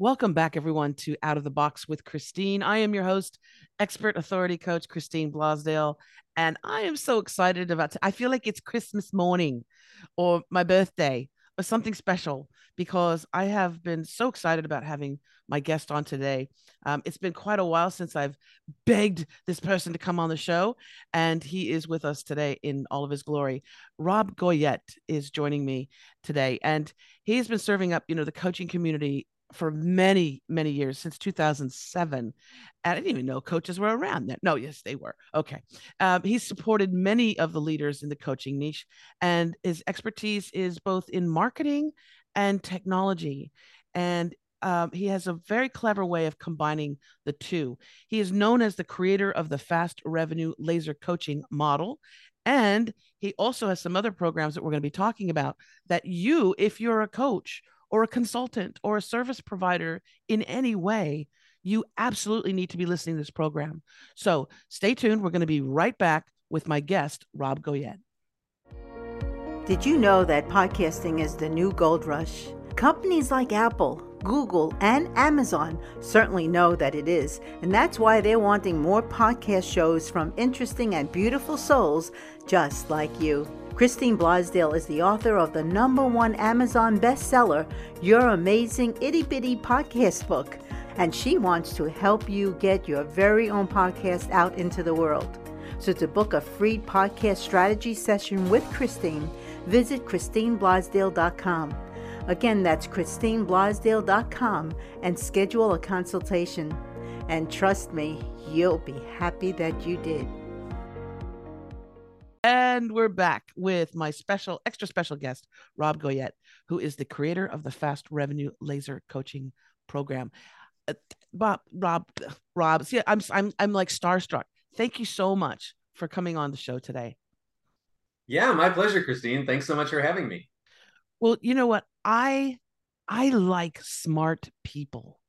Welcome back, everyone, to Out of the Box with Christine. I am your host, expert authority coach Christine Blasdale, and I am so excited about. T- I feel like it's Christmas morning, or my birthday, or something special because I have been so excited about having my guest on today. Um, it's been quite a while since I've begged this person to come on the show, and he is with us today in all of his glory. Rob Goyette is joining me today, and he has been serving up, you know, the coaching community for many many years since 2007 and i didn't even know coaches were around then no yes they were okay um, he's supported many of the leaders in the coaching niche and his expertise is both in marketing and technology and um, he has a very clever way of combining the two. He is known as the creator of the fast revenue laser coaching model. And he also has some other programs that we're going to be talking about that you, if you're a coach or a consultant or a service provider in any way, you absolutely need to be listening to this program. So stay tuned. We're going to be right back with my guest, Rob Goyette. Did you know that podcasting is the new gold rush? Companies like Apple, Google, and Amazon certainly know that it is, and that's why they're wanting more podcast shows from interesting and beautiful souls just like you. Christine Blasdale is the author of the number one Amazon bestseller, Your Amazing Itty Bitty Podcast Book, and she wants to help you get your very own podcast out into the world. So to book a free podcast strategy session with Christine, visit ChristineBlasdale.com. Again, that's ChristineBlasdale.com and schedule a consultation. And trust me, you'll be happy that you did. And we're back with my special, extra special guest, Rob Goyette, who is the creator of the Fast Revenue Laser Coaching Program. Uh, Bob, Rob, Rob, see, I'm, I'm, I'm like starstruck. Thank you so much for coming on the show today. Yeah, my pleasure, Christine. Thanks so much for having me. Well, you know what? I, I like smart people.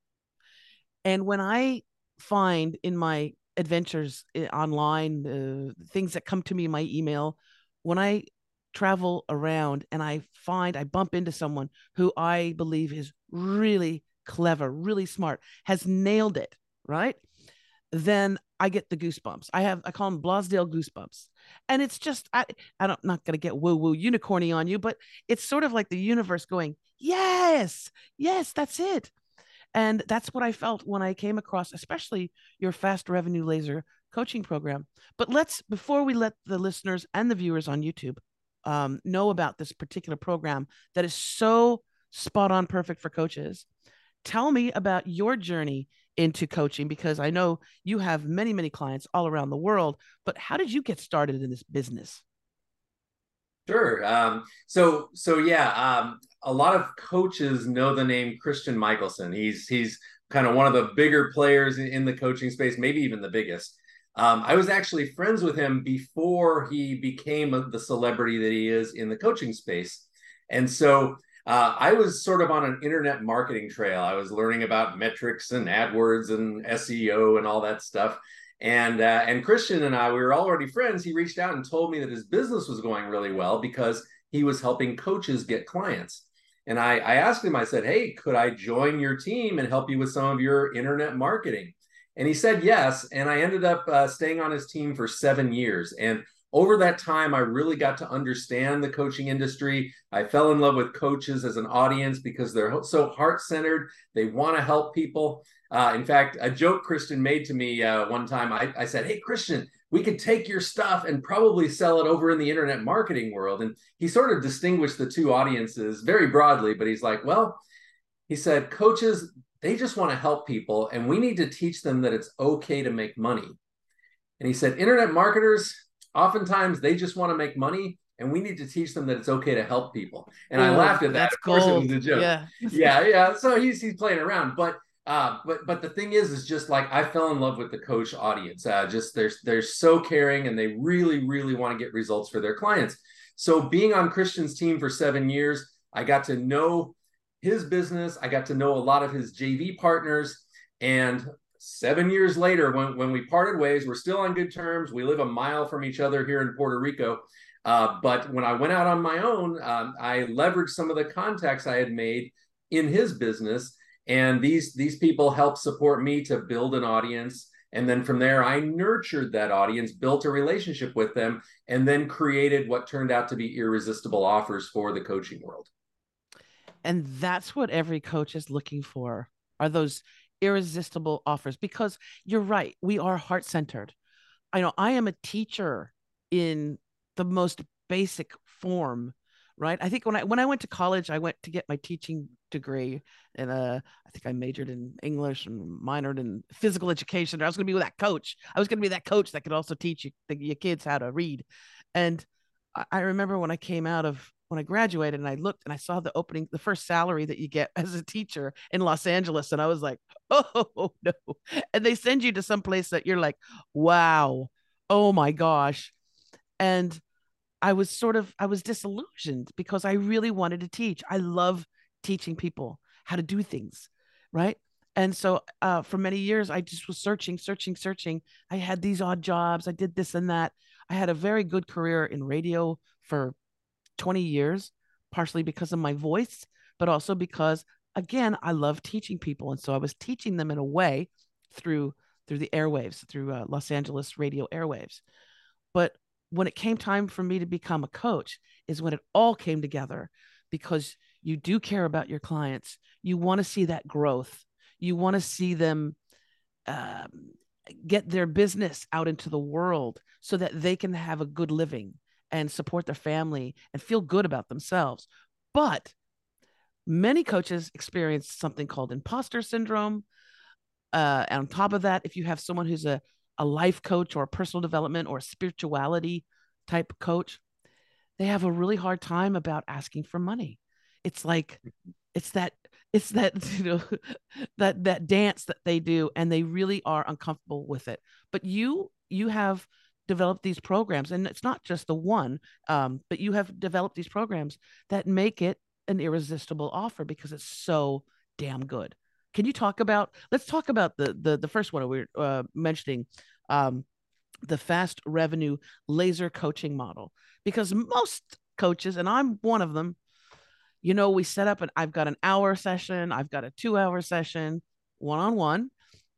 And when I find in my adventures eh, online, uh, things that come to me in my email. When I travel around and I find I bump into someone who I believe is really clever, really smart, has nailed it, right? Then I get the goosebumps. I have I call them Blasdale goosebumps. And it's just I, I don't not gonna get woo woo unicorny on you, but it's sort of like the universe going, Yes, yes, that's it. And that's what I felt when I came across, especially your fast revenue laser coaching program. But let's, before we let the listeners and the viewers on YouTube um, know about this particular program that is so spot on perfect for coaches, tell me about your journey into coaching because I know you have many, many clients all around the world. But how did you get started in this business? Sure. Um, so so yeah, um, a lot of coaches know the name Christian Mickelsen. He's he's kind of one of the bigger players in, the coaching space, maybe even the biggest. Um, I was actually friends with him before he became the celebrity that he is in the coaching space, and so uh, I was sort of on an internet marketing trail. I was learning about metrics and AdWords and SEO and all that stuff. And uh, and Christian and I, we were already friends. He reached out and told me that his business was going really well because he was helping coaches get clients. And I, I asked him, I said, Hey, could I join your team and help you with some of your internet marketing? And he said yes. And I ended up uh, staying on his team for seven years. And over that time, I really got to understand the coaching industry. I fell in love with coaches as an audience because they're so heart centered. They want to help people. Uh, in fact, a joke Christian made to me uh, one time, I, I, said, Hey, Christian, we could take your stuff and probably sell it over in the internet marketing world. And he sort of distinguished the two audiences very broadly, but he's like, Well, he said, coaches, they just want to help people, and we need to teach them that it's okay to make money. And he said, Internet marketers, oftentimes they just want to make money and we need to teach them that it's okay to help people. And I laughed at that. That's of course, gold. it was a joke. Yeah, yeah, yeah. So he's he's playing around, but uh, but but the thing is, is just like I fell in love with the coach audience. Uh, just they're they're so caring and they really really want to get results for their clients. So being on Christian's team for seven years, I got to know his business. I got to know a lot of his JV partners, and seven years later, when when we parted ways, we're still on good terms. We live a mile from each other here in Puerto Rico. Uh, but when I went out on my own, um, I leveraged some of the contacts I had made in his business and these these people help support me to build an audience. And then from there i nurtured that audience built a relationship with them and then created what turned out to be irresistible offers for the coaching world. And that's what every coach is looking for are those irresistible offers. Because you're right we are heart centered i know i am a teacher in the most basic form right? I think when i when i went to college i went to get my teaching degree and uh i think i majored in english and minored in physical education i was going to be with that coach i was going to be that coach that could also teach you, the, your kids how to read and I, I remember when i came out of when I graduated and I looked and I saw the opening, the first salary that you get as a teacher in Los Angeles. And I was like, oh no. And they send you to some place that you're like, wow, oh my gosh. And I was sort of, I was disillusioned because I really wanted to teach. I love teaching people how to do things. Right. And so uh, for many years, I just was searching, searching, searching. I had these odd jobs. I did this and that. I had a very good career in radio for 20 years, partially because of my voice, but also because again, I love teaching people. And so I was teaching them in a way through through the airwaves, through uh, Los Angeles radio airwaves. But when it came time for me to become a coach is when it all came together because you do care about your clients. You want to see that growth. You want to see them um, get their business out into the world so that they can have a good living and support their family and feel good about themselves. But many coaches experience something called imposter syndrome. Uh, and on top of that, if you have someone who's a, a life coach or a personal development or spirituality type coach, they have a really hard time about asking for money. It's like, it's that, it's that, you know, that, that dance that they do, and they really are uncomfortable with it. But you, you have developed these programs, and it's not just the one, um, but you have developed these programs that make it an irresistible offer because it's so damn good. Can you talk about? Let's talk about the the the first one we are uh, mentioning, um, the fast revenue laser coaching model, because most coaches, and I'm one of them, you know, we set up and I've got an hour session, I've got a two hour session, one on one,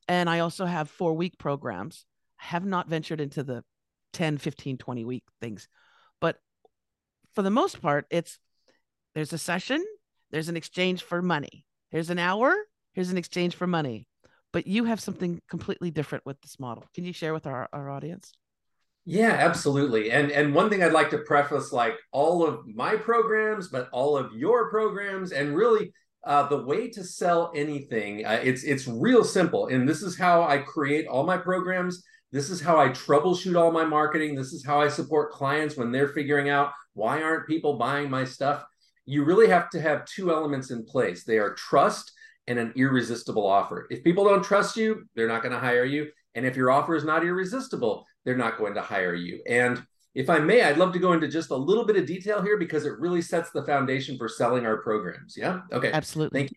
and I also have four week programs. I have not ventured into the 10, 15, 20 week things. But for the most part, it's there's a session, there's an exchange for money. Here's an hour, here's an exchange for money. But you have something completely different with this model. Can you share with our, our audience? Yeah, absolutely. And and one thing I'd like to preface like all of my programs, but all of your programs and really uh, the way to sell anything, uh, it's it's real simple. And this is how I create all my programs. This is how I troubleshoot all my marketing. This is how I support clients when they're figuring out why aren't people buying my stuff. You really have to have two elements in place. They are trust and an irresistible offer. If people don't trust you, they're not going to hire you. And if your offer is not irresistible, they're not going to hire you. And if I may, I'd love to go into just a little bit of detail here because it really sets the foundation for selling our programs. Yeah. Okay. Absolutely. Thank you.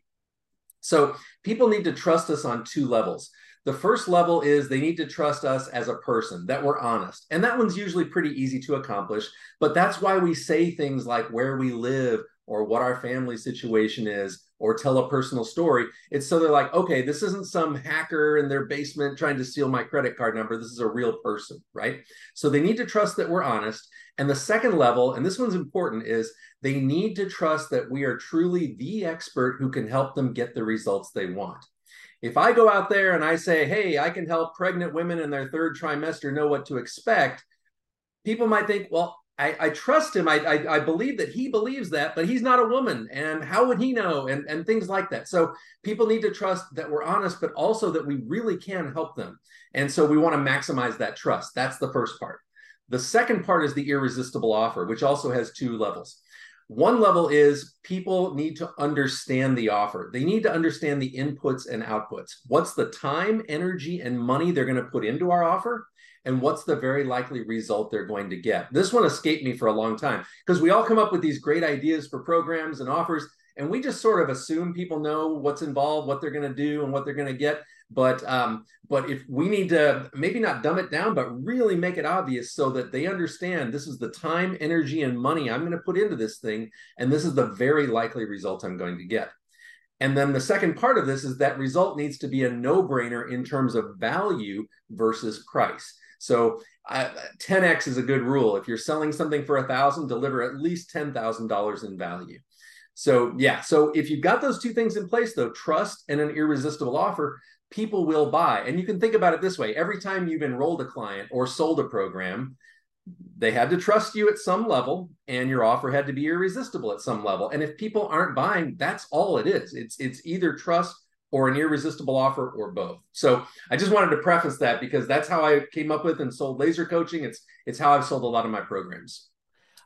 So people need to trust us on two levels. The first level is they need to trust us as a person, that we're honest. And that one's usually pretty easy to accomplish. But that's why we say things like where we live or what our family situation is or tell a personal story. It's so they're like, okay, this isn't some hacker in their basement trying to steal my credit card number. This is a real person, right? So they need to trust that we're honest. And the second level, and this one's important, is they need to trust that we are truly the expert who can help them get the results they want. If I go out there and I say, hey, I can help pregnant women in their third trimester know what to expect, people might think, well, I, I trust him. I, I, I believe that he believes that, but he's not a woman. And how would he know? And, and things like that. So people need to trust that we're honest, but also that we really can help them. And so we want to maximize that trust. That's the first part. The second part is the irresistible offer, which also has two levels. One level is people need to understand the offer. They need to understand the inputs and outputs. What's the time, energy, and money they're going to put into our offer? And what's the very likely result they're going to get? This one escaped me for a long time because we all come up with these great ideas for programs and offers, and we just sort of assume people know what's involved, what they're going to do, and what they're going to get. But um, but if we need to maybe not dumb it down, but really make it obvious so that they understand this is the time, energy, and money I'm going to put into this thing, and this is the very likely result I'm going to get. And then the second part of this is that result needs to be a no brainer in terms of value versus price. So uh, 10x is a good rule. If you're selling something for a thousand, deliver at least ten thousand dollars in value. So yeah, so if you've got those two things in place, though, trust and an irresistible offer, people will buy. And you can think about it this way: every time you've enrolled a client or sold a program, they had to trust you at some level, and your offer had to be irresistible at some level. And if people aren't buying, that's all it is. It's it's either trust or an irresistible offer or both. So I just wanted to preface that because that's how I came up with and sold laser coaching. It's it's how I've sold a lot of my programs.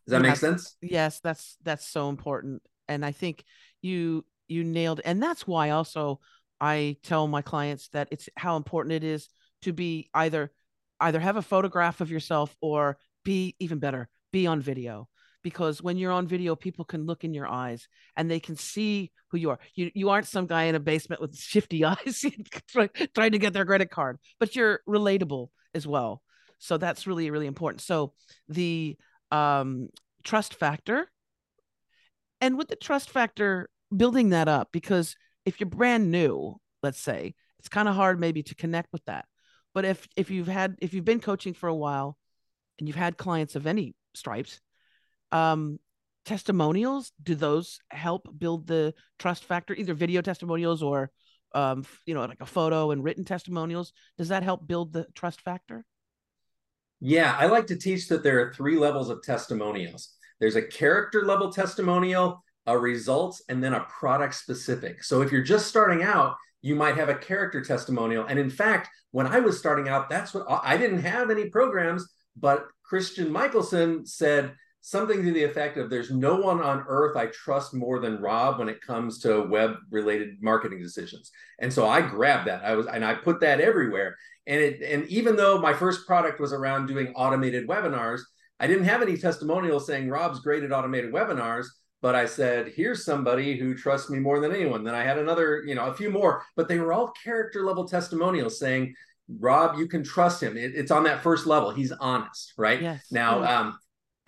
Does that make sense? Yes, that's that's so important. And I think you you nailed and that's why also I tell my clients that it's how important it is to be either either have a photograph of yourself or be even better, be on video because when you're on video, people can look in your eyes and they can see who you are. You you aren't some guy in a basement with shifty eyes trying to get their credit card, but you're relatable as well. So that's really really important. So the um, trust factor, and with the trust factor, building that up because if you're brand new, let's say, it's kind of hard maybe to connect with that. But if if you've had if you've been coaching for a while and you've had clients of any stripes, um, testimonials? Do those help build the trust factor? Either video testimonials or um, you know like a photo and written testimonials? Does that help build the trust factor? Yeah i like to teach that there are three levels of testimonials. There's a character level testimonial a results and then a product specific. So if you're just starting out you might have a character testimonial. And in fact when i was starting out that's what i didn't have any programs but christian mickelsen said something to the effect of there's no one on earth I trust more than Rob when it comes to web related marketing decisions. And so I grabbed that. I was and I put that everywhere. And it and even though my first product was around doing automated webinars, I didn't have any testimonials saying Rob's great at automated webinars, but I said, here's somebody who trusts me more than anyone. Then I had another, you know, a few more, but they were all character level testimonials saying, Rob, you can trust him. It, it's on that first level. He's honest, right? Yes. Now, um,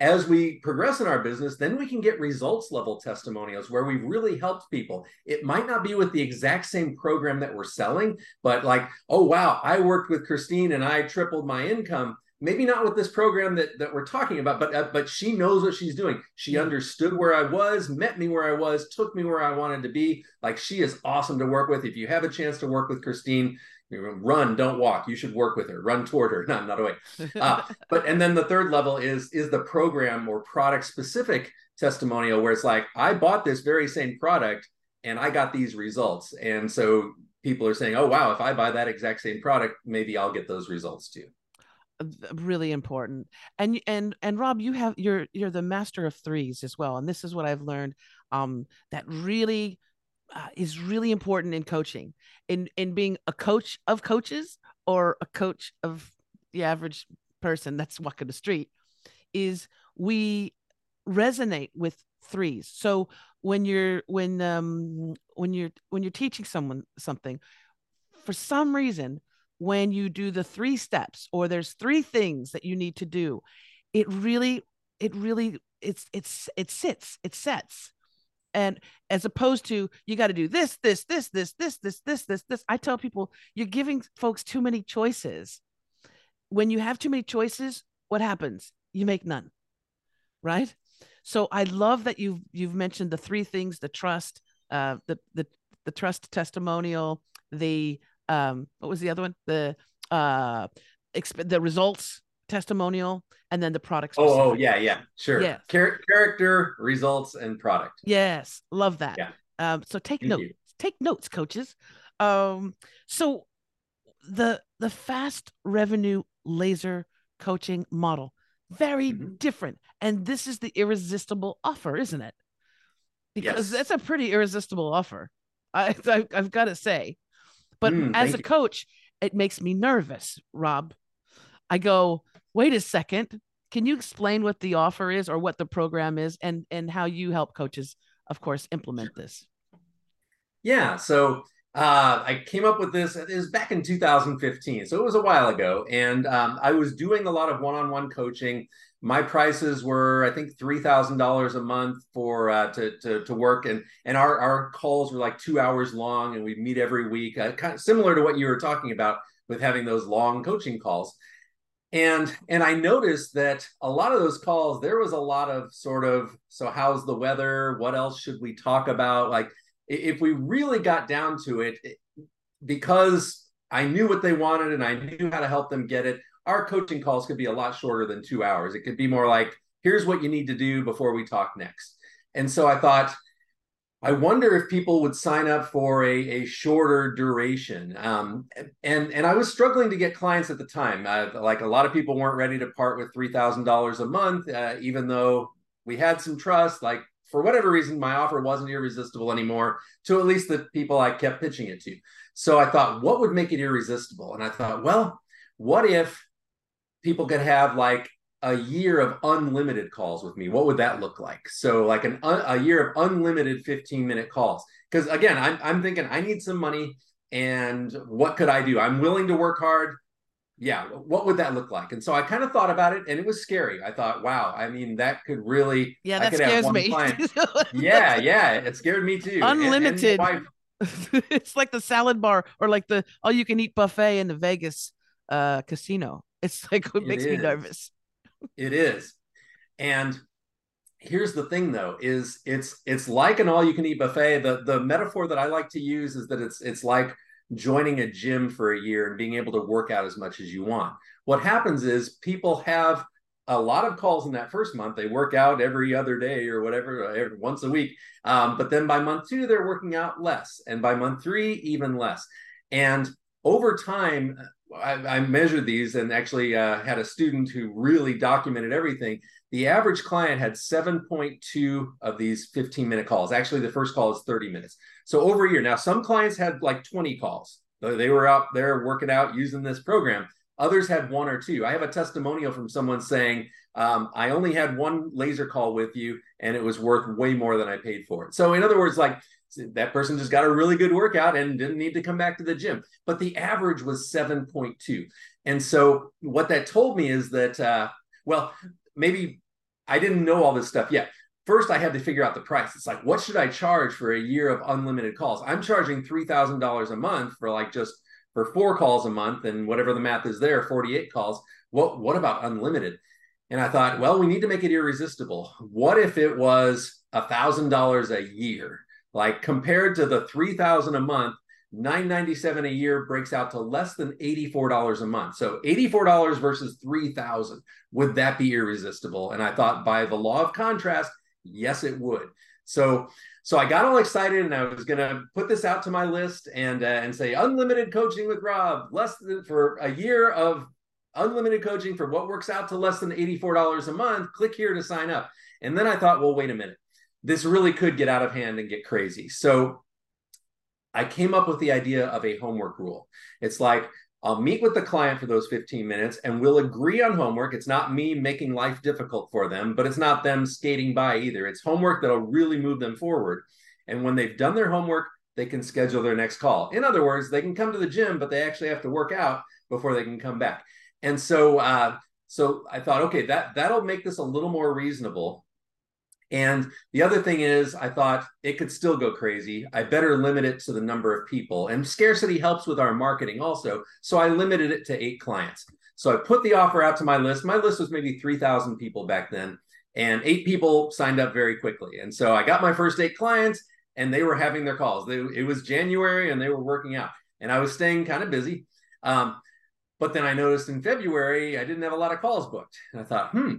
as we progress in our business, then we can get results level testimonials where we've really helped people. It might not be with the exact same program that we're selling, but like, oh, wow, I worked with Christine and I tripled my income. Maybe not with this program that, that we're talking about, but uh, but she knows what she's doing. She understood where I was, met me where I was, took me where I wanted to be. Like she is awesome to work with. If you have a chance to work with Christine, run don't walk. You should work with her. Run toward her. Not not away uh, but and then the third level is is the program or product specific testimonial where it's like i bought this very same product and i got these results. And so people are saying oh wow if i buy that exact same product maybe i'll get those results too. Really important. And and and rob you have you're you're the master of threes as well. And this is what i've learned um that really uh, is really important in coaching in in being a coach of coaches or a coach of the average person that's walking the street is we resonate with threes. So when you're when um when you're when you're teaching someone something for some reason when you do the three steps or there's three things that you need to do it really it really it's it's it sits it sets and as opposed to you got to do this this this this this this this this this. I tell people you're giving folks too many choices. When you have too many choices what happens? You make none right? So i love that you've you've mentioned the three things the trust uh the the the trust testimonial the um what was the other one? The uh exp- the results testimonial and then the product. Oh, oh, yeah, yeah, sure. Yeah, Char- character, results, and product. Yes, love that. Yeah. Um, so take Thank notes. You. Take notes, coaches. Um, so the the fast revenue laser coaching model very mm-hmm. different, and this is the irresistible offer, isn't it? Because yes. that's a pretty irresistible offer. I, I have got to say, but mm, as a you. coach, it makes me nervous, Rob. I go, wait a second can you explain what the offer is or what the program is and and how you help coaches of course implement this yeah so uh, I came up with this. It was back in 2015, so it was a while ago, and um, I was doing a lot of one-on-one coaching. My prices were, I think, three thousand dollars a month for uh, to, to to work, and and our our calls were like two hours long, and we'd meet every week, uh, kind of similar to what you were talking about with having those long coaching calls. And and I noticed that a lot of those calls, there was a lot of sort of, so how's the weather? What else should we talk about? Like if we really got down to it, because I knew what they wanted and I knew how to help them get it, our coaching calls could be a lot shorter than two hours. It could be more like, here's what you need to do before we talk next. And so I thought, I wonder if people would sign up for a, a shorter duration. Um, and and I was struggling to get clients at the time. Uh, like a lot of people weren't ready to part with three thousand dollars a month, uh, even though we had some trust. Like for whatever reason, my offer wasn't irresistible anymore to at least the people I kept pitching it to. So I thought, what would make it irresistible? And I thought, well, what if people could have like a year of unlimited calls with me? What would that look like? So like an a year of unlimited 15 minute calls. Because again, I'm I'm thinking I need some money and what could I do? I'm willing to work hard yeah, what would that look like? And so I kind of thought about it and it was scary. I thought, wow, I mean, that could really, yeah, that scares me. yeah, yeah, it scared me too. Unlimited. And, and it's like the salad bar or like the all you can eat buffet in the Vegas uh, casino. It's like what makes me nervous. It is. And here's the thing though is it's it's like an all you can eat buffet the the metaphor that i like to use is that it's it's like joining a gym for a year and being able to work out as much as you want. What happens is people have a lot of calls in that first month. They work out every other day or whatever, every, once a week. Um, but then by month two, they're working out less. And by month three, even less. And over time, I, I measured these and actually uh, had a student who really documented everything. The average client had 7.2 of these 15 minute calls. Actually, the first call is 30 minutes. So over a year. Now, some clients had like 20 calls. They were out there working out using this program. Others had one or two. I have a testimonial from someone saying, um, I only had one laser call with you and it was worth way more than I paid for it. So, in other words, like that person just got a really good workout and didn't need to come back to the gym. But the average was 7.2. And so, what that told me is that, uh, well, maybe I didn't know all this stuff yet first I had to figure out the price. It's like, what should I charge for a year of unlimited calls? I'm charging $3,000 a month for like just for four calls a month and whatever the math is there, 48 calls. What, what about unlimited? And I thought, well, we need to make it irresistible. What if it was a thousand dollars a year? Like compared to the 3000 a month, 997 a year breaks out to less than $84 a month. So $84 versus 3000 would that be irresistible? And I thought by the law of contrast, Yes, it would. So so I got all excited and I was going to put this out to my list and uh, and say unlimited coaching with Rob, less than for a year of unlimited coaching for what works out to less than $84 a month. Click here to sign up. And then I thought, well, wait a minute. This really could get out of hand and get crazy. So I came up with the idea of a homework rule. It's like I'll meet with the client for those 15 minutes and we'll agree on homework. It's not me making life difficult for them, but it's not them skating by either. It's homework that'll really move them forward. And when they've done their homework, they can schedule their next call. In other words, they can come to the gym, but they actually have to work out before they can come back. And so, uh, so I thought, okay, that that'll make this a little more reasonable and the other thing is, I thought it could still go crazy. I better limit it to the number of people. And scarcity helps with our marketing also. So I limited it to eight clients. So I put the offer out to my list. My list was maybe 3,000 people back then, and eight people signed up very quickly. And so I got my first eight clients, and they were having their calls. They, it was January, and they were working out. And I was staying kind of busy. Um, but then I noticed in February, I didn't have a lot of calls booked. And I thought, hmm.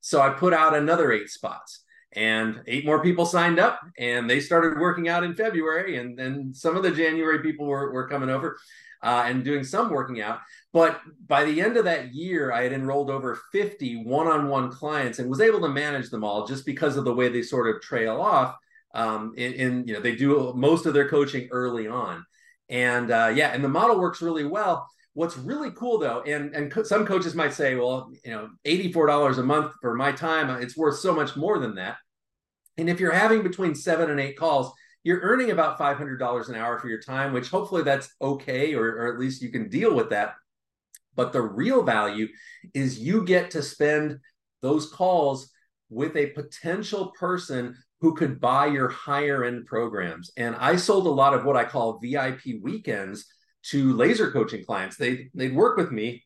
So I put out another eight spots and eight more people signed up and they started working out in february and then some of the january people were, were coming over uh, and doing some working out. But by the end of that year i had enrolled over 50 one-on-one clients and was able to manage them all just because of the way they sort of trail off um, in, in you know they do most of their coaching early on. And uh, yeah and the model works really well What's really cool though, and and co- some coaches might say, well, you know, eighty four dollars a month for my time, uh, it's worth so much more than that. And if you're having between seven and eight calls, you're earning about $500 an hour for your time, which hopefully that's okay, or, or at least you can deal with that. But the real value is you get to spend those calls with a potential person who could buy your higher end programs. And I sold a lot of what I call VIP weekends to laser coaching clients. They they'd work with me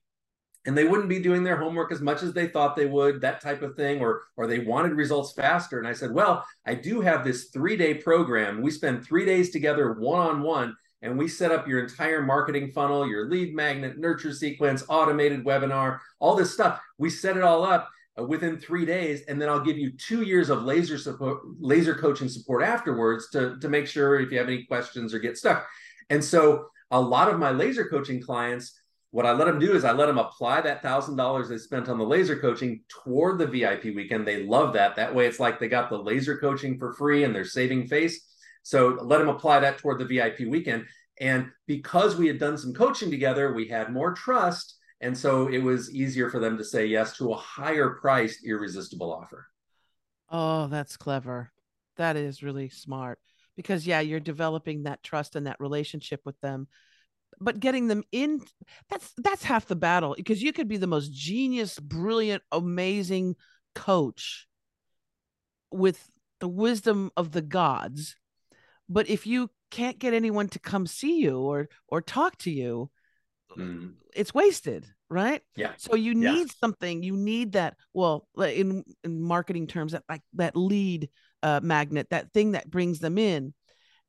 and they wouldn't be doing their homework as much as they thought they would, that type of thing, or or they wanted results faster. And I said, well, I do have this three day program. We spend three days together one on one, and we set up your entire marketing funnel, your lead magnet, nurture sequence, automated webinar, all this stuff. We set it all up uh, within three days, and then I'll give you two years of laser support, laser coaching support afterwards to to make sure if you have any questions or get stuck. And so a lot of my laser coaching clients, what I let them do is I let them apply that thousand dollars they spent on the laser coaching toward the VIP weekend. They love that. That way, it's like they got the laser coaching for free and they're saving face. So let them apply that toward the VIP weekend. And because we had done some coaching together, we had more trust and so it was easier for them to say yes to a higher priced irresistible offer. Oh, that's clever. That is really smart because yeah, you're developing that trust and that relationship with them. But getting them in that's that's half the battle because you could be the most genius, brilliant, amazing coach with the wisdom of the gods. But if you can't get anyone to come see you or or talk to you, mm. it's wasted right yeah so you need yeah. something you need that well in in marketing terms that like that lead uh, magnet that thing that brings them in.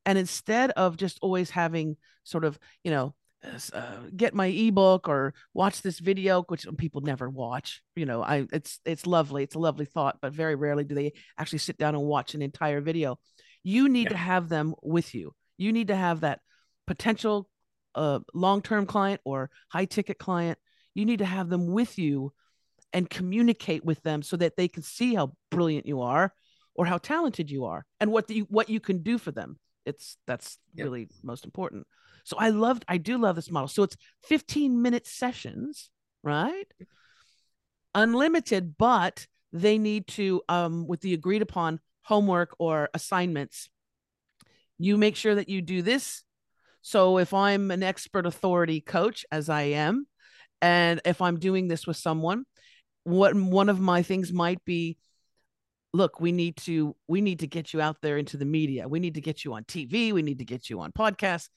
And instead of just always having sort of you know uh, get my ebook or watch this video which people never watch you know i it's it's lovely it's a lovely thought but very rarely do they actually sit down and watch an entire video. You need yeah. to have them with you. You need to have that potential uh, long-term client or high ticket client. You need to have them with you and communicate with them so that they can see how brilliant you are or how talented you are and what you what you can do for them. It's that's yep. really most important. So i loved i do love this model. So it's 15 minute sessions right? Unlimited but they need to um with the agreed upon homework or assignments you make sure that you do this. So if i'm an expert authority coach as i am and if i'm doing this with someone what one of my things might be look we need to we need to get you out there into the media. We need to get you on tv we need to get you on podcasts.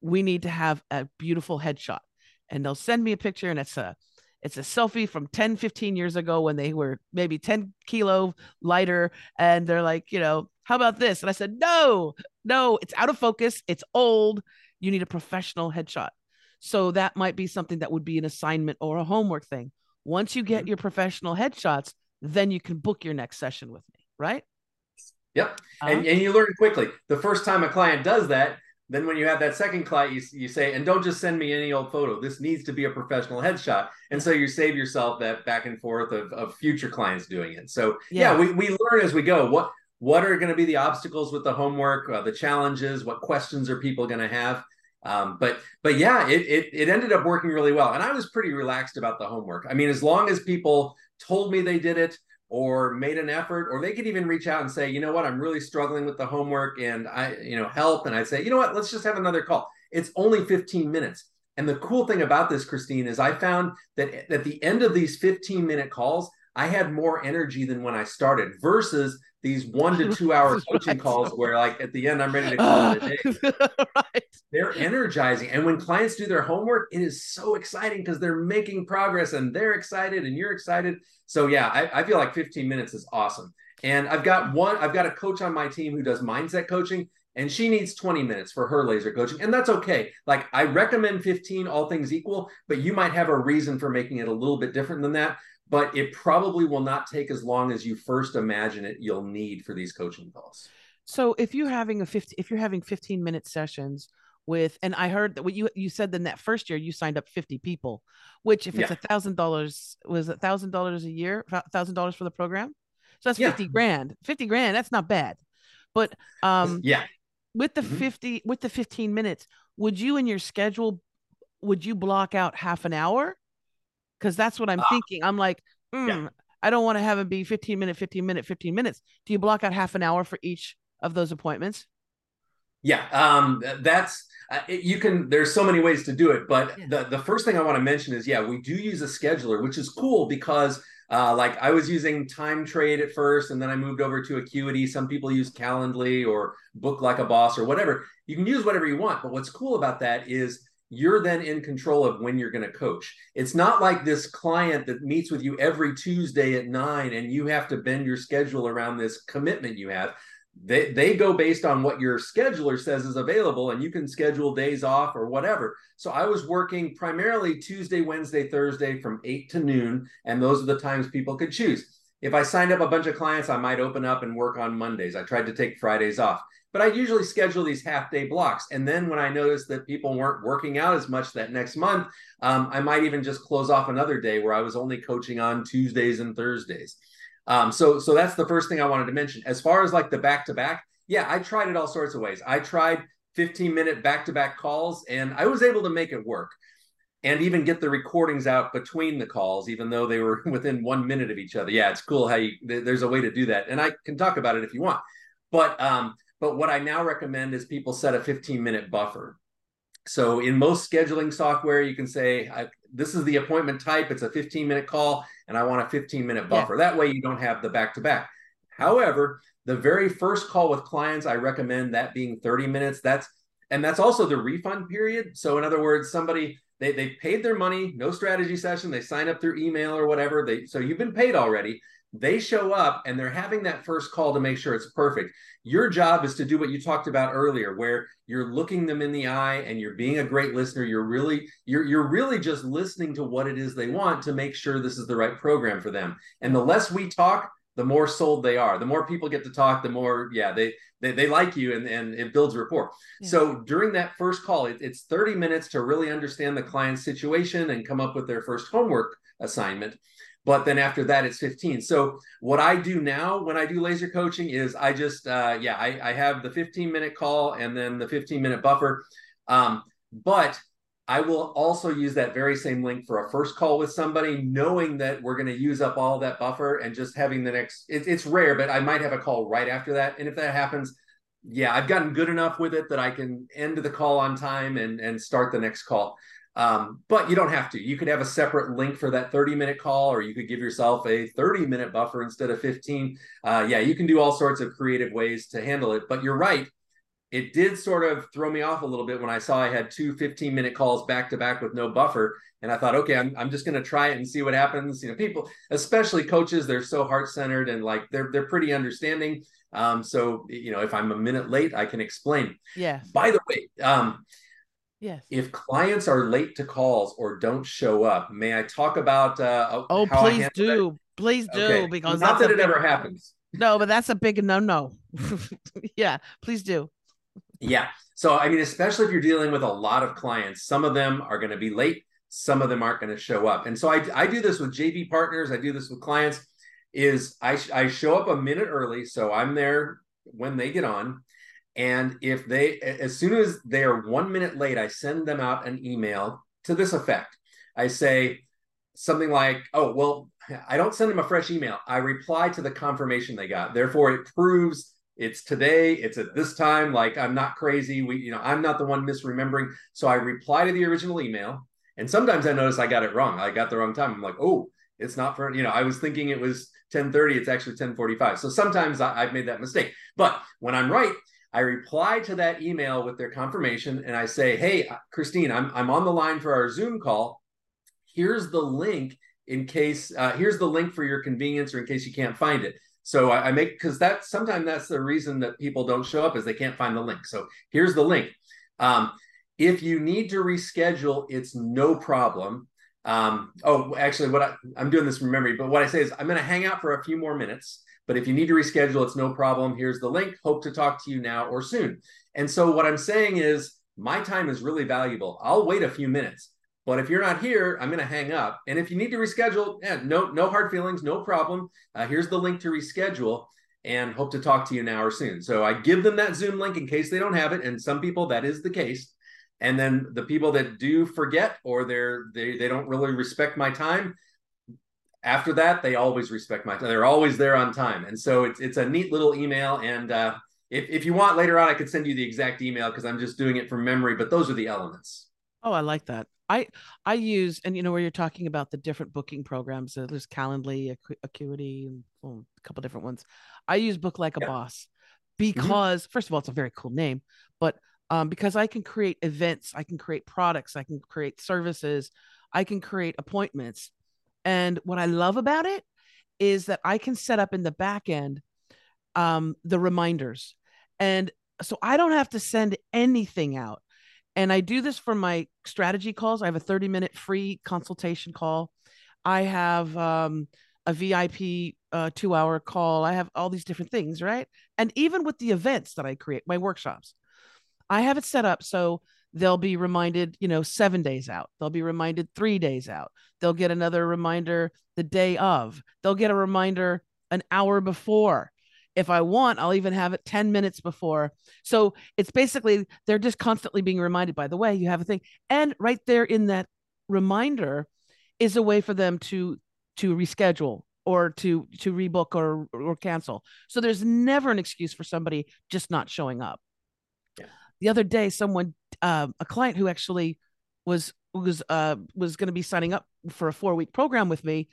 We need to have a beautiful headshot. And they'll send me a picture and it's a it's a selfie from 10 15 years ago when they were maybe 10 kilo lighter and they're like you know how about this? And i said no no it's out of focus. It's old. You need a professional headshot. So that might be something that would be an assignment or a homework thing. Once you get mm-hmm. your professional headshots then you can book your next session with me, right? Yep. Uh-huh. And, and you learn quickly. The first time a client does that, then when you have that second client, you, you say, and don't just send me any old photo. This needs to be a professional headshot. And so you save yourself that back and forth of, of future clients doing it. So yeah, yeah we, we learn as we go. What what are going to be the obstacles with the homework, uh, the challenges, what questions are people going to have? Um, but but yeah, it, it it ended up working really well, and I was pretty relaxed about the homework. I mean, as long as people told me they did it or made an effort, or they could even reach out and say, you know what, I'm really struggling with the homework, and I you know help, and I'd say, you know what, let's just have another call. It's only 15 minutes. And the cool thing about this, Christine, is I found that at the end of these 15 minute calls, I had more energy than when I started versus these one to two hour coaching calls where like at the end I'm ready to call it a day. right. They're energizing. And when clients do their homework, it is so exciting because they're making progress and they're excited and you're excited. So yeah, I, I feel like 15 minutes is awesome. And I've got one, I've got a coach on my team who does mindset coaching and she needs 20 minutes for her laser coaching and that's okay like i recommend 15 all things equal but you might have a reason for making it a little bit different than that but it probably will not take as long as you first imagine it you'll need for these coaching calls. So if you're having a 50 if you're having 15 minute sessions with and I heard that what you you said in that first year you signed up 50 people, which if it's a thousand dollars was a thousand dollars a year, thousand dollars for the program. So that's yeah. 50 grand. 50 grand, that's not bad. But um yeah, with the mm-hmm. 50 with the 15 minutes, would you in your schedule would you block out half an hour because that's what I'm ah. thinking. I'm like, mm, yeah. I don't want to have it be 15 minute, 15 minute, 15 minutes. Do you block out half an hour for each of those appointments? Yeah, um, that's uh, it, you can. There's so many ways to do it, but Yeah. the the first thing I want to mention is yeah, we do use a scheduler, which is cool because uh, like I was using Time Trade at first, and then I moved over to Acuity. Some people use Calendly or Book Like a Boss or whatever. You can use whatever you want, but what's cool about that is you're then in control of when you're going to coach. It's not like this client that meets with you every Tuesday at nine, and you have to bend your schedule around this commitment you have. They they go based on what your scheduler says is available and you can schedule days off or whatever. So i was working primarily tuesday wednesday thursday from 8 to noon and those are the times people could choose if i signed up a bunch of clients i might open up and work on mondays i tried to take fridays off but i usually schedule these half day blocks and then when i noticed that people weren't working out as much that next month um, i might even just close off another day where i was only coaching on tuesdays and thursdays um, so so that's the first thing I wanted to mention. As far as like the back to back, yeah, I tried it all sorts of ways. I tried 15 minute back to back calls, and I was able to make it work, and even get the recordings out between the calls, even though they were within one minute of each other. Yeah, it's cool how you there's a way to do that, and I can talk about it if you want. But um, but what I now recommend is people set a 15 minute buffer. So in most scheduling software, you can say, I, this is the appointment type. It's a 15 minute call, and I want a 15 minute buffer. Yeah. That way you don't have the back to back. However, the very first call with clients, I recommend that being 30 minutes. That's and that's also the refund period. So in other words, somebody they they paid their money, no strategy session, they sign up through email or whatever. They so you've been paid already. They show up and they're having that first call to make sure it's perfect. Your job is to do what you talked about earlier, where you're looking them in the eye and you're being a great listener. You're really you're you're really just listening to what it is they want to make sure this is the right program for them. And the less we talk, the more sold they are. The more people get to talk, the more yeah they they, they like you and and it builds rapport. Yeah. So during that first call, it, it's 30 minutes to really understand the client's situation and come up with their first homework assignment but then after that it's 15 so what i do now when i do laser coaching is i just uh, yeah I, I, have the 15 minute call and then the 15 minute buffer um, but i will also use that very same link for a first call with somebody knowing that we're going to use up all that buffer and just having the next it, it's rare but i might have a call right after that and if that happens yeah i've gotten good enough with it that i can end the call on time and and start the next call um, but you don't have to. You could have a separate link for that 30 minute call, or you could give yourself a 30 minute buffer instead of 15. Uh, yeah, you can do all sorts of creative ways to handle it. But you're right. It did sort of throw me off a little bit when I saw I had two 15 minute calls back to back with no buffer. And I thought, okay, I'm, I'm just going to try it and see what happens. You know, people, especially coaches, they're so heart centered and like they're, they're pretty understanding. Um, so, you know, if I'm a minute late, I can explain. Yeah. By the way, um, Yes. If clients are late to calls or don't show up, may I talk about? Uh, oh, please do, that? please do, okay. because not that it big, ever happens. No, but that's a big no-no. yeah, please do. Yeah. So I mean, especially if you're dealing with a lot of clients, some of them are going to be late, some of them aren't going to show up, and so I I do this with JV partners. I do this with clients. Is I I show up a minute early, so I'm there when they get on and if they, as soon as they are one minute late, I send them out an email to this effect. I say something like, oh, well, I don't send them a fresh email. I reply to the confirmation they got. Therefore, it proves it's today, it's at this time. Like I'm not crazy. We, you know, I'm not the one misremembering. So I reply to the original email. And sometimes I notice I got it wrong. I got the wrong time. I'm like, oh, it's not for, you know, I was thinking it was 1030. It's actually 1045. So sometimes I, I've made that mistake. But when I'm right, I reply to that email with their confirmation and I say, Hey, Christine, I'm, I'm on the line for our Zoom call. Here's the link in case, uh, here's the link for your convenience or in case you can't find it. So I, I make, because that sometimes that's the reason that people don't show up is they can't find the link. So here's the link. Um, if you need to reschedule, it's no problem. Um, oh, actually, what I, I'm doing this from memory, but what I say is I'm going to hang out for a few more minutes. But if you need to reschedule, it's no problem. Here's the link. Hope to talk to you now or soon. And so what I'm saying is my time is really valuable. I'll wait a few minutes. But if you're not here, I'm going to hang up. And if you need to reschedule, yeah, no, no hard feelings, no problem. Uh, here's the link to reschedule, and hope to talk to you now or soon. So I give them that Zoom link in case they don't have it, and some people that is the case. And then the people that do forget or they're they they don't really respect my time, after that, they always respect my time. They're always there on time, and so it's it's a neat little email. And uh, if, if you want later on, I could send you the exact email because I'm just doing it from memory, but those are the elements. Oh, I like that. I I use and you know where you're talking about the different booking programs. Uh, there's Calendly, Acu- Acuity, and well, a couple different ones. I use Book Like a Yeah. Boss because first of all, it's a very cool name, but um, because I can create events, I can create products, I can create services, I can create appointments, and what I love about it is that I can set up in the back end um, the reminders, and so I don't have to send anything out and I do this for my strategy calls. I have a 30 minute free consultation call. I have um, a VIP uh, two hour call. I have all these different things, right? And even with the events that I create, my workshops, I have it set up so they'll be reminded, you know, seven days out. They'll be reminded three days out. They'll get another reminder the day of. They'll get a reminder an hour before. If I want, I'll even have it 10 minutes before. So it's basically they're just constantly being reminded, by the way, you have a thing. And right there in that reminder is a way for them to to reschedule or to to rebook or or cancel. So there's never an excuse for somebody just not showing up. Yeah. The other day, someone, um, a client who actually was was uh was going to be signing up for a four week program with me,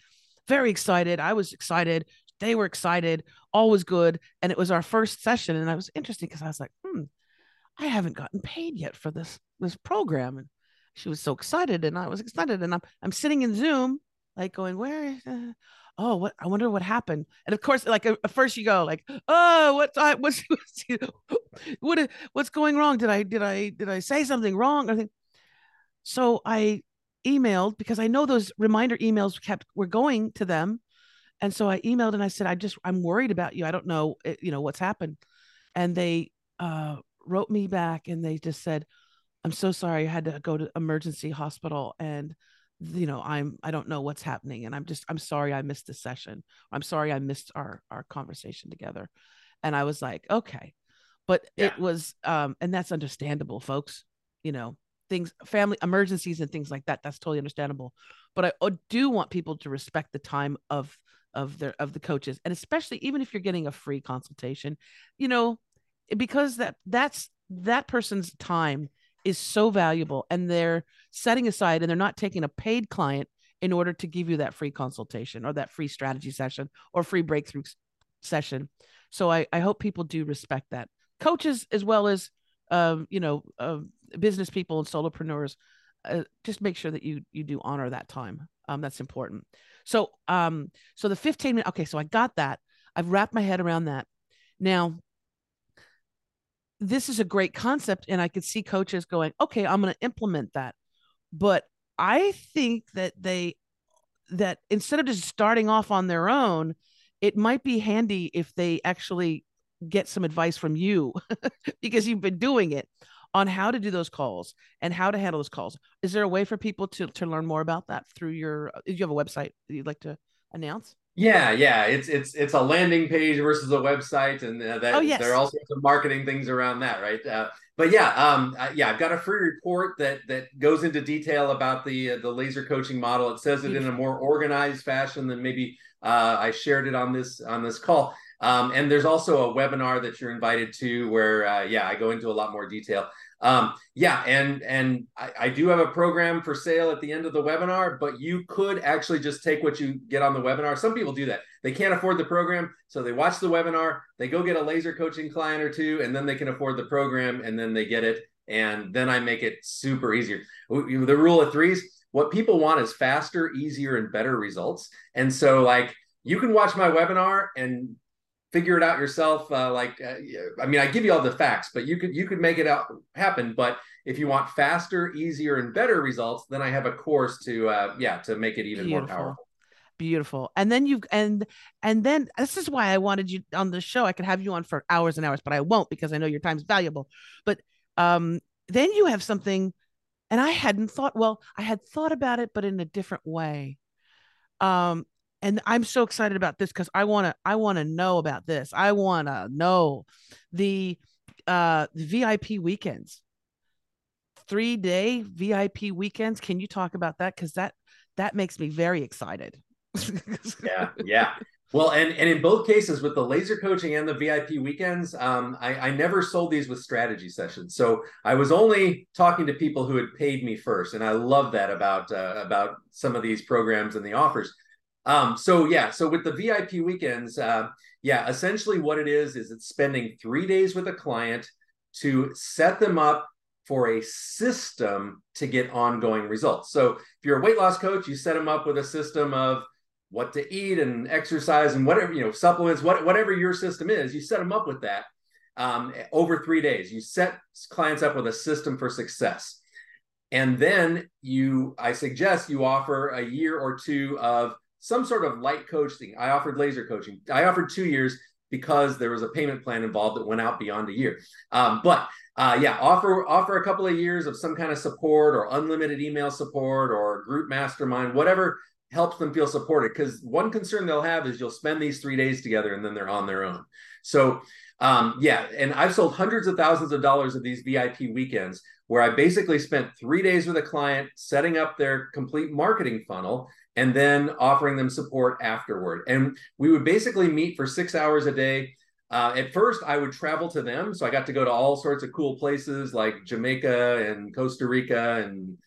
very excited. I was excited. They were excited. All was good, and it was our first session. And I was interested because I was like, hmm, I haven't gotten paid yet for this this program. And she was so excited, and I was excited. And I'm I'm sitting in Zoom, like going, where? Oh, what? I wonder what happened. And of course, like at first you go like, oh, what? I what's what? What's going wrong? Did I did I did I say something wrong? I think. So I emailed because I know those reminder emails kept were going to them, and so I emailed and I said, I just I'm worried about you. I don't know, eh, you know what's happened, and they uh, wrote me back and they just said, I'm so sorry. I had to go to emergency hospital and you know i'm i don't know what's happening and i'm just i'm sorry i missed the session i'm sorry i missed our our conversation together and i was like okay but Yeah. it was um and that's understandable folks you know things family emergencies and things like that that's totally understandable but i do want people to respect the time of of their of the coaches and especially even if you're getting a free consultation you know because that that's that person's time is so valuable and they're setting aside and they're not taking a paid client in order to give you that free consultation or that free strategy session or free breakthrough session. So i, I hope people do respect that. Coaches as well as um, you know uh, business people and solopreneurs uh, just make sure that you you do honor that time um, that's important. So um so the 15 minute okay so i got that. I've wrapped my head around that. Now this is a great concept and i could see coaches going okay i'm going to implement that. But i think that they that instead of just starting off on their own it might be handy if they actually get some advice from you because you've been doing it on how to do those calls and how to handle those calls is there a way for people to to learn more about that through your do you have a website that you'd like to announce Yeah, yeah, it's it's it's a landing page versus a website, and uh, that Oh, yes. there are all sorts of marketing things around that, right? Uh, but yeah, um, uh, yeah, I've got a free report that that goes into detail about the uh, the laser coaching model. It says it in a more organized fashion than maybe uh, I shared it on this on this call. Um, and there's also a webinar that you're invited to where, uh, yeah, I go into a lot more detail. Um, yeah, and and I, I do have a program for sale at the end of the webinar, but you could actually just take what you get on the webinar. Some people do that. They can't afford the program, so they watch the webinar, they go get a laser coaching client or two, and then they can afford the program, and then they get it. And then I make it super easier. The rule of threes, what people want is faster, easier, and better results. And so, like, you can watch my webinar and figure it out yourself uh, like uh, i mean i give you all the facts but you could you could make it out happen but if you want faster easier and better results then i have a course to uh, yeah to make it even more powerful. Beautiful. And then you've and and then this is why i wanted you on the show i could have you on for hours and hours but i won't because i know your time's valuable. But um then you have something and i hadn't thought well i had thought about it but in a different way. Um and i'm so excited about this because i want to i want to know about this. I want to know the uh the vip weekends. Three day vip weekends. Can you talk about that? Because that that makes me very excited. Yeah yeah. Well, and and in both cases, with the laser coaching and the VIP weekends, um, I, I never sold these with strategy sessions. So I was only talking to people who had paid me first, and I love that about uh, about some of these programs and the offers. Um, so yeah, so with the VIP weekends, uh, yeah, essentially what it is is it's spending three days with a client to set them up for a system to get ongoing results. So if you're a weight loss coach, you set them up with a system of what to eat and exercise and whatever you know supplements what, whatever your system is you set them up with that um, over three days you set clients up with a system for success and then you i suggest you offer a year or two of some sort of light coaching. I offered laser coaching. I offered two years because there was a payment plan involved that went out beyond a year. Um, but uh, yeah offer offer a couple of years of some kind of support or unlimited email support or group mastermind whatever helps them feel supported. Because one concern they'll have is you'll spend these three days together and then they're on their own. So um, yeah and i've sold hundreds of thousands of dollars of these vip weekends where i basically spent three days with a client setting up their complete marketing funnel and then offering them support afterward and we would basically meet for six hours a day uh, at first, I would travel to them. So I got to go to all sorts of cool places like Jamaica and Costa Rica and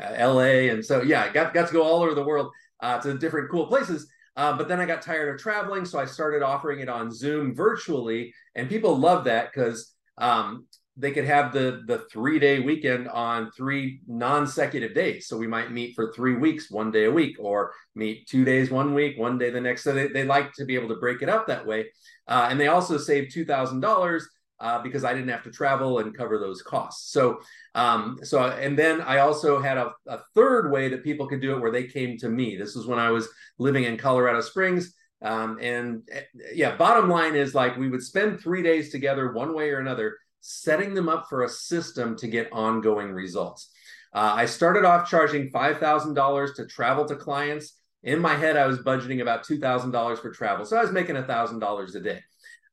uh, LA. And so, yeah, I got, got to go all over the world uh, to different cool places. Uh, but then I got tired of traveling, so I started offering it on Zoom virtually, and people love that because um, they could have the the three day weekend on three non-secutive days. So we might meet for three weeks, one day a week, or meet two days one week, one day the next. So they, they like to be able to break it up that way, uh, and they also save two thousand dollars uh, because I didn't have to travel and cover those costs. So, um, so and then I also had a, a, third way that people could do it where they came to me. This was when I was living in Colorado Springs. Um, and eh, yeah, bottom line is like we would spend three days together, one way or another, setting them up for a system to get ongoing results. Uh, I started off charging $5,000 to travel to clients. In my head, I was budgeting about $2,000 for travel. So I was making $1,000 a day.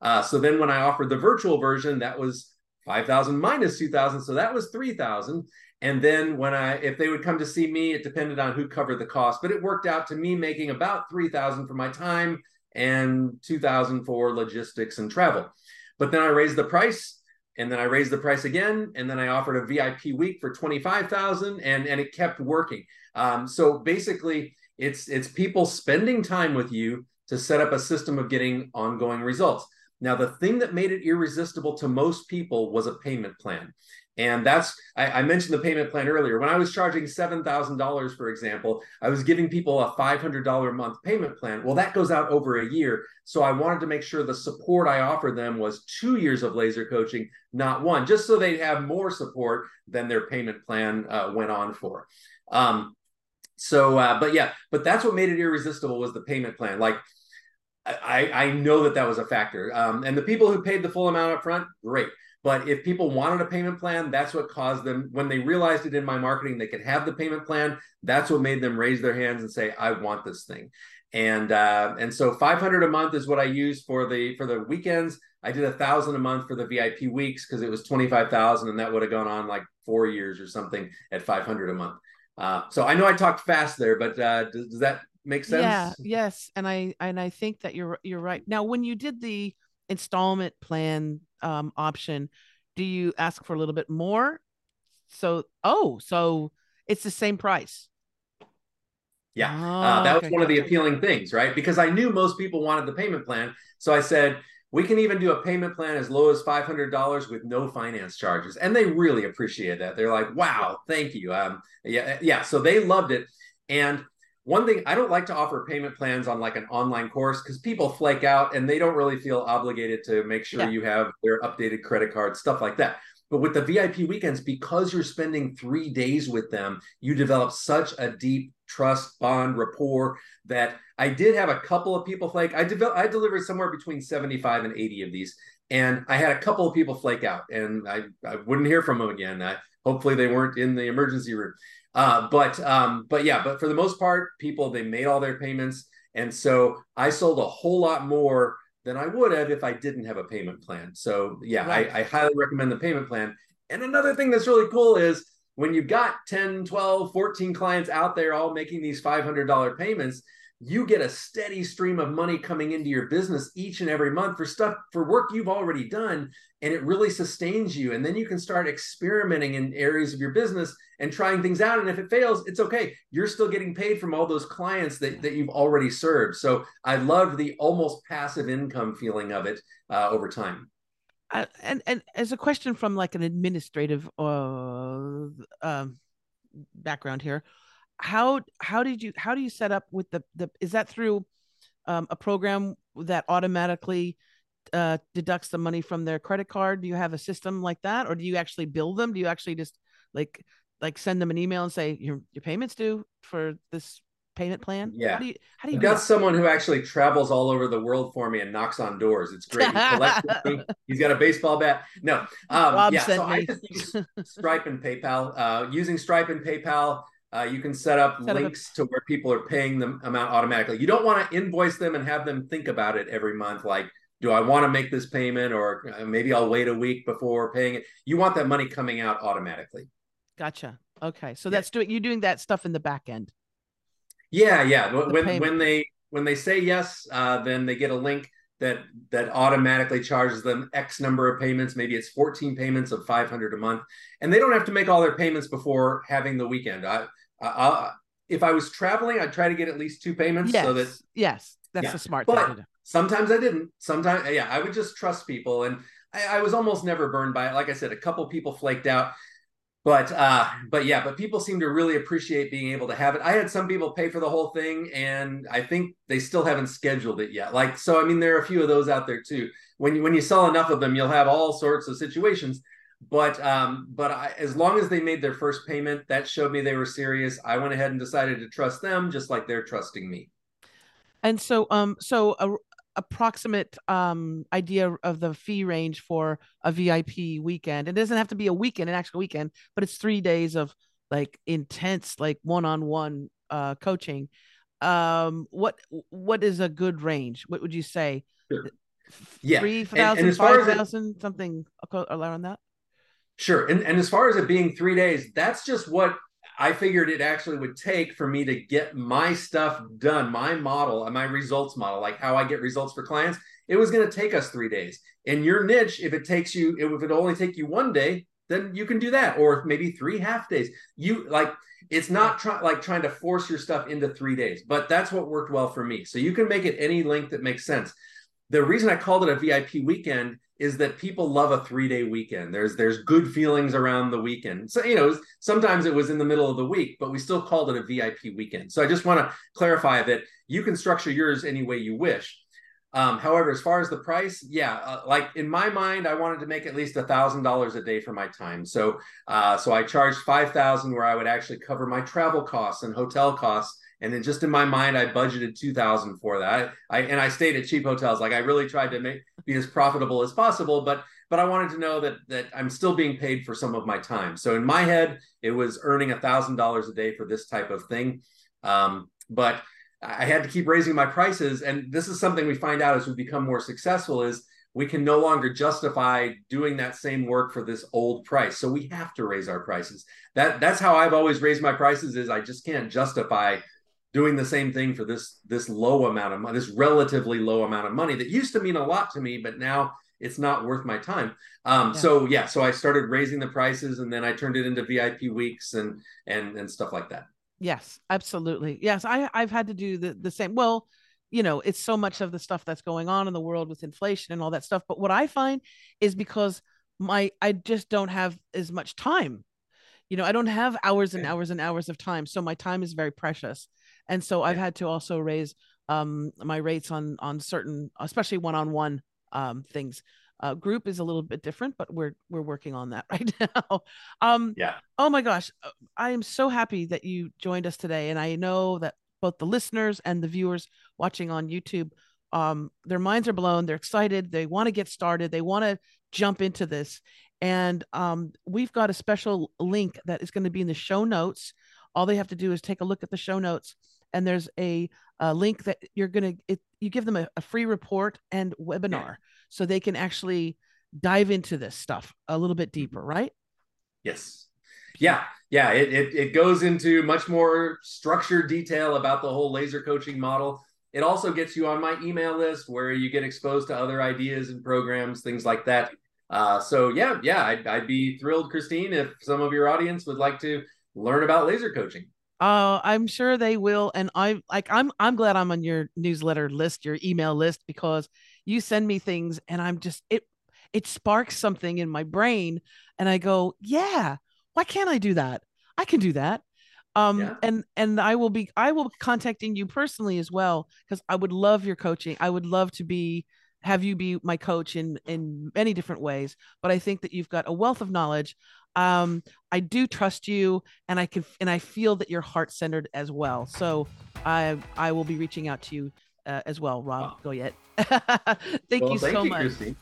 Uh, so then when I offered the virtual version, that was 5,000 minus 2,000. So that was 3,000. And then when I, if they would come to see me, it depended on who covered the cost, but it worked out to me making about 3,000 for my time and 2,000 for logistics and travel. But then I raised the price and then I raised the price again, and then I offered a VIP week for twenty five thousand, and and it kept working. Um, so basically, it's it's people spending time with you to set up a system of getting ongoing results. Now, the thing that made it irresistible to most people was a payment plan. And that's, I, I mentioned the payment plan earlier. When I was charging $7,000, for example, I was giving people a $500 a month payment plan. Well, that goes out over a year. So I wanted to make sure the support I offered them was two years of laser coaching, not one, just so they'd have more support than their payment plan uh, went on for. Um, so, uh, but yeah, but that's what made it irresistible was the payment plan. Like, I, I know that that was a factor. Um, and the people who paid the full amount up front, great. But if people wanted a payment plan, that's what caused them, when they realized it in my marketing, they could have the payment plan. That's what made them raise their hands and say, I want this thing. And uh, and so 500 a month is what I use for the for the weekends. I did a thousand a month for the VIP weeks because it was 25,000 and that would have gone on like four years or something at 500 a month. Uh, so I know I talked fast there, but uh, does, does that make sense? Yeah, yes, and I and I think that you're you're right. Now, when you did the installment plan um, option, do you ask for a little bit more? So, oh, so it's the same price. Yeah, oh, uh, that was one of the appealing things, right? Because I knew most people wanted the payment plan, so I said we can even do a payment plan as low as five hundred dollars with no finance charges, and they really appreciate that. They're like, "Wow, thank you." Um, yeah, yeah. So they loved it, and one thing I don't like to offer payment plans on like an online course because people flake out and they don't really feel obligated to make sure yeah. you have their updated credit card, stuff like that. But with the VIP weekends, because you're spending three days with them, you develop such a deep trust, bond, rapport that I did have a couple of people flake. I developed, I delivered somewhere between 75 and 80 of these. And I had a couple of people flake out and I, I wouldn't hear from them again. I, hopefully they weren't in the emergency room. Uh, but um, but yeah, but for the most part, people they made all their payments, and so I sold a whole lot more than I would have if I didn't have a payment plan. So yeah, right. I, I highly recommend the payment plan. And another thing that's really cool is when you've got 10, 12, 14 clients out there all making these $500 payments, you get a steady stream of money coming into your business each and every month for stuff for work you've already done and it really sustains you. And then you can start experimenting in areas of your business and trying things out. And if it fails it's okay. You're still getting paid from all those clients that, that you've already served. So i love the almost passive income feeling of it uh, over time. Uh, and and as a question from like an administrative uh, um, background here how how did you how do you set up with the the is that through um, a program that automatically uh, deducts the money from their credit card? Do you have a system like that, or do you actually bill them? Do you actually just like like send them an email and say your your payments due for this payment plan? Yeah. How do you how do you I've got that? someone who actually travels all over the world for me and knocks on doors. It's great. He He's got a baseball bat. No. Um, yeah. So I me. just use Stripe and PayPal. Uh, using Stripe and PayPal, uh, you can set up Set up a- links to where people are paying the amount automatically. You don't want to invoice them and have them think about it every month. Like, do I want to make this payment or uh, maybe I'll wait a week before paying it? You want that money coming out automatically. Gotcha. Okay, so Yeah. that's doing you're doing that stuff in the back end. Yeah, yeah. When when, payment. when they when they say yes, uh, then they get a link that that automatically charges them X number of payments. Maybe it's 14 payments of 500 a month, and they don't have to make all their payments before having the weekend. I, I, I if I was traveling, I'd try to get at least two payments Yes, so that yes, that's Yeah. a smart But- thing to do. sometimes I didn't. Sometimes, yeah, I would just trust people, and I, I was almost never burned by it. Like I said, a couple people flaked out, but uh, but yeah, but people seem to really appreciate being able to have it. I had some people pay for the whole thing, and I think they still haven't scheduled it yet. Like, so I mean, there are a few of those out there too. When you when you sell enough of them, you'll have all sorts of situations. But um, but I, as long as they made their first payment, that showed me they were serious. I went ahead and decided to trust them, just like they're trusting me. And so, um, so a approximate um idea of the fee range for a VIP weekend. It doesn't have to be a weekend, an actual weekend, but it's three days of like intense, like one-on-one uh coaching. Um, what what is a good range? What would you say? Sure. Yeah, three and thousand, five thousand, something around that. Sure. And, and as far as it being three days, that's just what I figured it actually would take for me to get my stuff done, my model, and my results model, like how I get results for clients. It was going to take us three days. In your niche, if it takes you, if it only take you one day, then you can do that, or maybe three half days. You like it's not try, like trying to force your stuff into three days, but that's what worked well for me. So you can make it any length that makes sense. The reason I called it a VIP weekend is that people love a three day weekend. There's there's good feelings around the weekend. So you know sometimes it was in the middle of the week, but we still called it a VIP weekend. So I just want to clarify that you can structure yours any way you wish. Um, however, as far as the price, yeah, uh, like in my mind, I wanted to make at least a thousand dollars a day for my time. So uh, so I charged five thousand where I would actually cover my travel costs and hotel costs. And then just in my mind, I budgeted two thousand for that. I, I and I stayed at cheap hotels. Like I really tried to make be as profitable as possible, but but I wanted to know that that I'm still being paid for some of my time. So in my head, it was earning a thousand dollars a day for this type of thing. Um, but I had to keep raising my prices, and this is something we find out as we become more successful: is we can no longer justify doing that same work for this old price. So we have to raise our prices. That that's how I've always raised my prices. Is I just can't justify doing the same thing for this this low amount of money, this relatively low amount of money that used to mean a lot to me, but now it's not worth my time. Um, Yeah. So yeah, so I started raising the prices, and then I turned it into VIP weeks and and and stuff like that. Yes, absolutely. Yes, I I've had to do the the same. Well, you know, it's so much of the stuff that's going on in the world with inflation and all that stuff. But what I find is because my I just don't have as much time. You know, I don't have hours and hours and hours of time, so my time is very precious. And so I've had to also raise um my rates on on certain, especially one-on-one um things. Uh, group is a little bit different, but we're we're working on that right now. Um, Yeah. Oh my gosh, uh, I am so happy that you joined us today, and I know that both the listeners and the viewers watching on YouTube, um, their minds are blown. They're excited. They want to get started. They want to jump into this, and um, we've got a special link that is going to be in the show notes. All they have to do is take a look at the show notes, and there's a, a link that you're gonna it, you give them a, a free report and webinar, so they can actually dive into this stuff a little bit deeper, right? Yes. Yeah. yeah, it, it, it goes into much more structured detail about the whole laser coaching model. It also gets you on my email list where you get exposed to other ideas and programs, things like that. Uh, so yeah, yeah, I'd, I'd be thrilled, Christine, if some of your audience would like to learn about laser coaching. Uh, I'm sure they will, and I like I'm I'm glad I'm on your newsletter list, your email list, because you send me things, and I'm just it it sparks something in my brain, and I go, yeah, why can't I do that? I can do that. Um, yeah. and and I will be I will be contacting you personally as well because I would love your coaching. I would love to be have you be my coach in in many different ways. But I think that you've got a wealth of knowledge. Um, I do trust you, and I can and I feel that you're heart centered as well. So I I will be reaching out to you uh, as well, Rob wow. Goyette. thank well, you thank so you, much. Christine.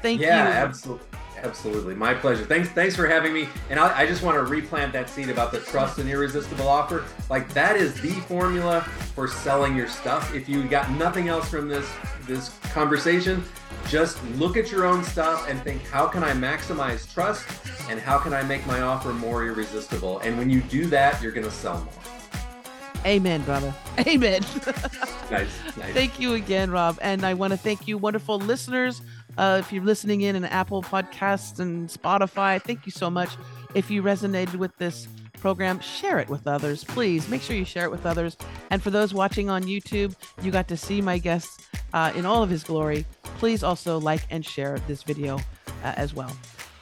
Thank yeah, you. Yeah, absolutely. Absolutely. My pleasure. Thanks thanks for having me. And I, I, just want to replant that seed about the trust and irresistible offer. Like that is the formula for selling your stuff. If you got nothing else from this this conversation, just look at your own stuff and think how can I maximize trust and how can I make my offer more irresistible? And when you do that, you're going to sell more. Amen, brother. Amen. nice, nice. Thank you again, Rob. And I want to thank you, wonderful listeners uh, if you're listening in an Apple Podcasts and Spotify, thank you so much. If you resonated with this program, share it with others. Please make sure you share it with others. And for those watching on YouTube, you got to see my guest uh, in all of his glory. Please also like and share this video uh, as well.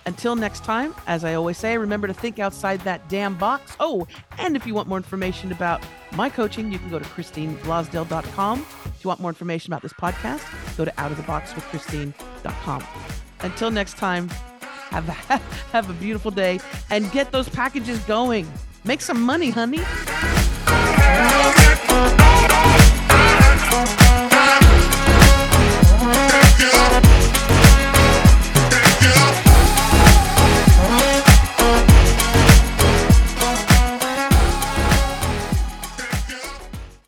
Until next time, as I always say, remember to think outside that damn box. Oh, and if you want more information about my coaching, you can go to ChristineBlosdale.com. If you want more information about this podcast, go to OutOfTheBoxWithChristine.com. Until next time, have a, have a beautiful day and get those packages going. Make some money, honey.